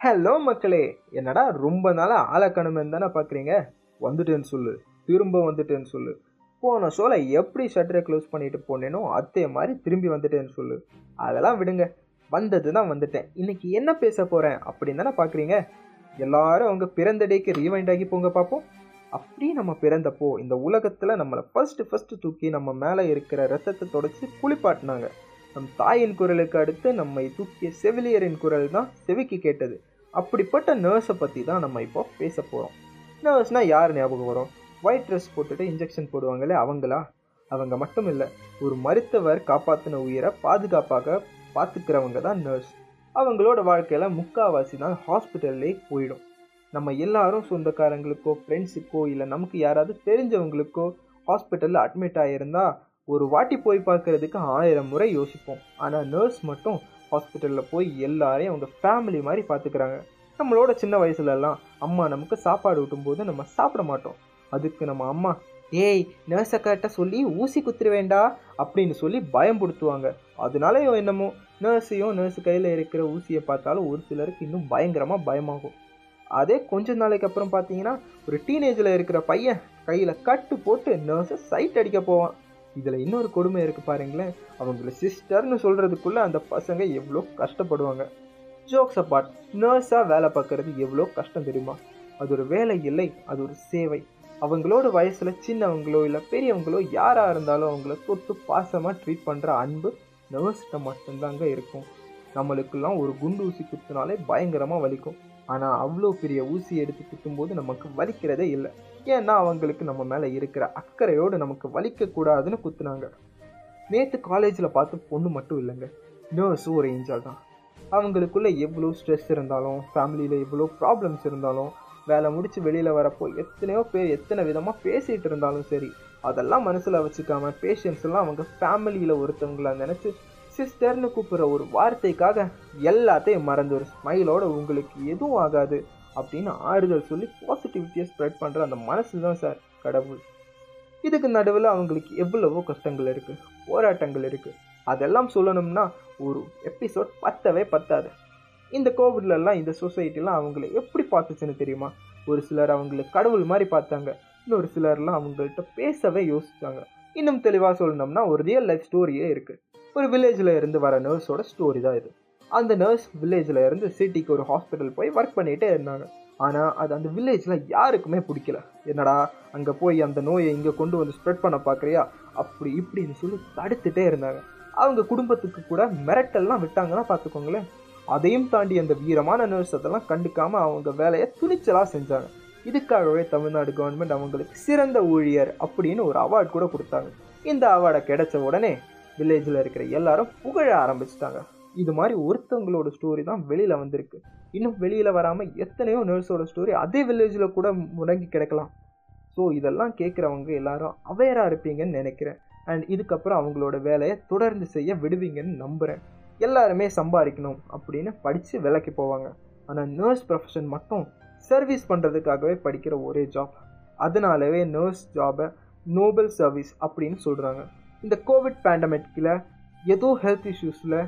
Hello மக்களே. என்னடா ரொம்ப நாளாக ஆளை தானே பார்க்குறீங்க வந்துட்டேன்னு சொல்லு. திரும்ப வந்துட்டேன்னு சொல்லு. போன ஷோவில் எப்படி ஷட்டரை க்ளோஸ் பண்ணிட்டு போனேனோ அதே மாதிரி திரும்பி வந்துட்டேன்னு சொல்லு. அதெல்லாம் விடுங்க. வந்தது தான் வந்துட்டேன். இன்னைக்கு என்ன பேச போகிறேன் அப்படின்னு தானே பார்க்குறீங்க எல்லாரும் அவங்க பிறந்த டேக்கு ரீவைண்ட் ஆகி போங்க பார்ப்போம் அப்படி நம்ம பிறந்தப்போ இந்த உலகத்தில் நம்மளை ஃபஸ்ட்டு ஃபஸ்ட்டு தூக்கி நம்ம மேலே இருக்கிற ரத்தத்தை தொடச்சி குளிப்பாட்டினாங்க. நம் தாயின் குரலுக்கு அடுத்து நம்மை தூக்கிய செவிலியரின் குரல் தான் செவிக்கு கேட்டது. அப்படிப்பட்ட நர்ஸை பற்றி தான் நம்ம இப்போ பேச போகிறோம் நர்ஸ்னால் யார் ஞாபகம் வரும்? ஒயிட் ட்ரெஸ் போட்டுட்டு இன்ஜெக்ஷன் போடுவாங்களே அவங்களா? அவங்க மட்டும் இல்லை ஒரு மருத்துவர் காப்பாற்றின உயிரை பாதுகாப்பாக பார்த்துக்கிறவங்க தான் நர்ஸ் அவங்களோட வாழ்க்கையில் முக்காவாசி தான் ஹாஸ்பிட்டல்லே போயிடும். நம்ம எல்லாரும் சொந்தக்காரங்களுக்கோ ஃப்ரெண்ட்ஸுக்கோ இல்லை நமக்கு யாராவது தெரிஞ்சவங்களுக்கோ ஹாஸ்பிட்டலில் அட்மிட் ஆகியிருந்தால் ஒரு வாட்டி போய் பார்க்கறதுக்கு ஆயிரம் முறை யோசிப்போம். ஆனால் நர்ஸ் மட்டும் ஹாஸ்பிட்டலில் போய் எல்லாரையும் அவங்க ஃபேமிலி மாதிரி பார்த்துக்கிறாங்க. நம்மளோட சின்ன வயசுலலாம் அம்மா நமக்கு சாப்பாடு ஊட்டும்போது நம்ம சாப்பிட மாட்டோம். அதுக்கு நம்ம அம்மா ஏய் நர்ஸை கரெக்டாக சொல்லி ஊசி குத்துருவேண்டா அப்படின்னு சொல்லி பயம் பயம்படுத்துவாங்க அதனாலயோ என்னமோ நர்ஸையும் நர்ஸ் கையில் இருக்கிற ஊசியை பார்த்தாலும் ஒரு சிலருக்கு இன்னும் பயங்கரமாக பயமாகும். அதே கொஞ்ச நாளைக்கு அப்புறம் பார்த்தீங்கன்னா ஒரு டீனேஜில் இருக்கிற பையன் கையில் கட்டு போட்டு நர்ஸை சைட் அடிக்க போவான். இதில் இன்னொரு கொடுமை இருக்குது பாருங்களேன். அவங்கள சிஸ்டர்னு சொல்கிறதுக்குள்ளே அந்த பசங்க எவ்வளோ கஷ்டப்படுவாங்க. ஜோக்ஸ் அப்பார்ட் நர்ஸாக வேலை பார்க்குறது எவ்வளோ கஷ்டம் தெரியுமா? அது ஒரு வேலை இல்லை அது ஒரு சேவை. அவங்களோட வயசில் சின்னவங்களோ இல்லை பெரியவங்களோ யாராக இருந்தாலும் அவங்கள தொட்டு பாசமாக ட்ரீட் பண்ணுற அன்பு நர்ஸ்கிட்ட மட்டும்தாங்க இருக்கும். நம்மளுக்கெல்லாம் ஒரு குண்டு ஊசி குத்துனாலே பயங்கரமாக வலிக்கும். ஆனால் அவ்வளோ பெரிய ஊசி எடுத்து குத்தும்போது நமக்கு வலிக்கிறதே இல்லை. ஏன்னா அவங்களுக்கு நம்ம மேலே இருக்கிற அக்கறையோடு நமக்கு வலிக்கக்கூடாதுன்னு குத்துனாங்க. நேற்று காலேஜில் பார்த்து பொண்ணு மட்டும் இல்லைங்க. நர்ஸும் ஒரு ஏஞ்சல் தான். அவங்களுக்குள்ளே எவ்வளோ ஸ்ட்ரெஸ் இருந்தாலும் ஃபேமிலியில் எவ்வளோ ப்ராப்ளம்ஸ் இருந்தாலும் வேலை முடித்து வெளியில் வரப்போ எத்தனையோ பேர் எத்தனை விதமாக பேசிகிட்டு இருந்தாலும் சரி அதெல்லாம் மனசில் வச்சுக்காம பேஷண்ட்ஸ் எல்லாம் அவங்க ஃபேமிலியில் ஒருத்தவங்கள நினச்சி சிஸ்டர்னு கூப்பிட்ற ஒரு வார்த்தைக்காக எல்லாத்தையும் மறந்து ஒரு ஸ்மைலோட உங்களுக்கு எதுவும் ஆகாது அப்படின்னு ஆறுதல் சொல்லி பாசிட்டிவிட்டியை ஸ்ப்ரெட் பண்ணுற அந்த மனசு தான் சார் கடவுள். இதுக்கு நடுவில் அவங்களுக்கு எவ்வளவோ கஷ்டங்கள் இருக்குது போராட்டங்கள் இருக்குது அதெல்லாம் சொல்லணும்னா ஒரு எபிசோட் பத்தவே பத்தாது. இந்த கோவிட்லலாம் இந்த சொசைட்டிலாம் அவங்கள எப்படி பார்த்துச்சுன்னு தெரியுமா? ஒரு சிலர் அவங்கள கடவுள் மாதிரி பார்த்தாங்க. இன்னொரு சிலர்லாம் அவங்கள்ட்ட பேசவே யோசிச்சாங்க. இன்னும் தெளிவாக சொல்லணும்னா ஒரு ரியல் லைஃப் ஸ்டோரியே இருக்குது ஒரு வில்லேஜில் இருந்து வர நர்ஸோட ஸ்டோரி தான் இது. அந்த நர்ஸ் வில்லேஜில் இருந்து சிட்டிக்கு ஒரு ஹாஸ்பிட்டல் போய் ஒர்க் பண்ணிகிட்டே இருந்தாங்க. ஆனால் அது அந்த வில்லேஜில் யாருக்குமே பிடிக்கல. என்னடா அங்கே போய் அந்த நோயை இங்கே கொண்டு வந்து ஸ்ப்ரெட் பண்ண பார்க்குறியா அப்படி இப்படின்னு சொல்லி தடுத்துட்டே இருந்தாங்க. அவங்க குடும்பத்துக்கு கூட மிரட்டல்லாம் விட்டாங்கன்னா பார்த்துக்கோங்களேன் அதையும் தாண்டி அந்த வீரமான நர்ஸ் அதெல்லாம் கண்டுக்காமல் அவங்க வேலையை துணிச்சலாக செஞ்சாங்க. இதுக்காகவே தமிழ்நாடு கவர்மெண்ட் அவங்களுக்கு சிறந்த ஊழியர் அப்படின்னு ஒரு அவார்டு கூட கொடுத்தாங்க. இந்த அவார்டை கிடைச்ச உடனே வில்லேஜில் இருக்கிற எல்லாரும் புகழ ஆரம்பிச்சிட்டாங்க. இது மாதிரி ஒருத்தவங்களோட ஸ்டோரி தான் வெளியில் வந்திருக்கு. இன்னும் வெளியில் வராமல் எத்தனையோ நர்ஸோட ஸ்டோரி அதே வில்லேஜில் கூட முடங்கி கிடக்கலாம். ஸோ இதெல்லாம் கேட்குறவங்க எல்லாரும் அவேராக இருப்பீங்கன்னு நினைக்கிறேன். அண்ட் இதுக்கப்புறம் அவங்களோட வேலையை தொடர்ந்து செய்ய விடுவீங்கன்னு நம்புகிறேன் எல்லாருமே சம்பாதிக்கணும் அப்படின்னு படித்து விலைக்கு போவாங்க. ஆனால் நர்ஸ் ப்ரொஃபஷன் மட்டும் சர்வீஸ் பண்ணுறதுக்காகவே படிக்கிற ஒரே ஜாப் அதனாலவே நர்ஸ் ஜாபை நோபல் சர்வீஸ் அப்படின்னு சொல்கிறாங்க இந்த கோவிட் பேண்டமிக்கில் ஏதோ ஹெல்த் இஷ்யூஸில்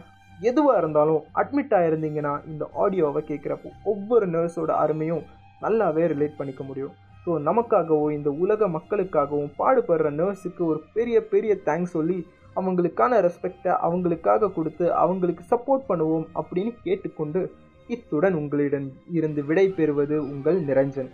எதுவாக இருந்தாலும் அட்மிட் ஆகிருந்தீங்கன்னா இந்த ஆடியோவை கேட்குறப்போ ஒவ்வொரு நர்ஸோட அருமையும் நல்லாவே ரிலேட் பண்ணிக்க முடியும். ஸோ நமக்காகவும் இந்த உலக மக்களுக்காகவும் பாடுபடுற நர்ஸுக்கு ஒரு பெரிய பெரிய தேங்க்ஸ் சொல்லி அவங்களுக்கான ரெஸ்பெக்டை அவங்களுக்காக கொடுத்து அவங்களுக்கு சப்போர்ட் பண்ணுவோம் அப்படின்னு கேட்டுக்கொண்டு இத்துடன் உங்களிடம் இருந்து விடை பெறுவது உங்கள் நிரஞ்சன்.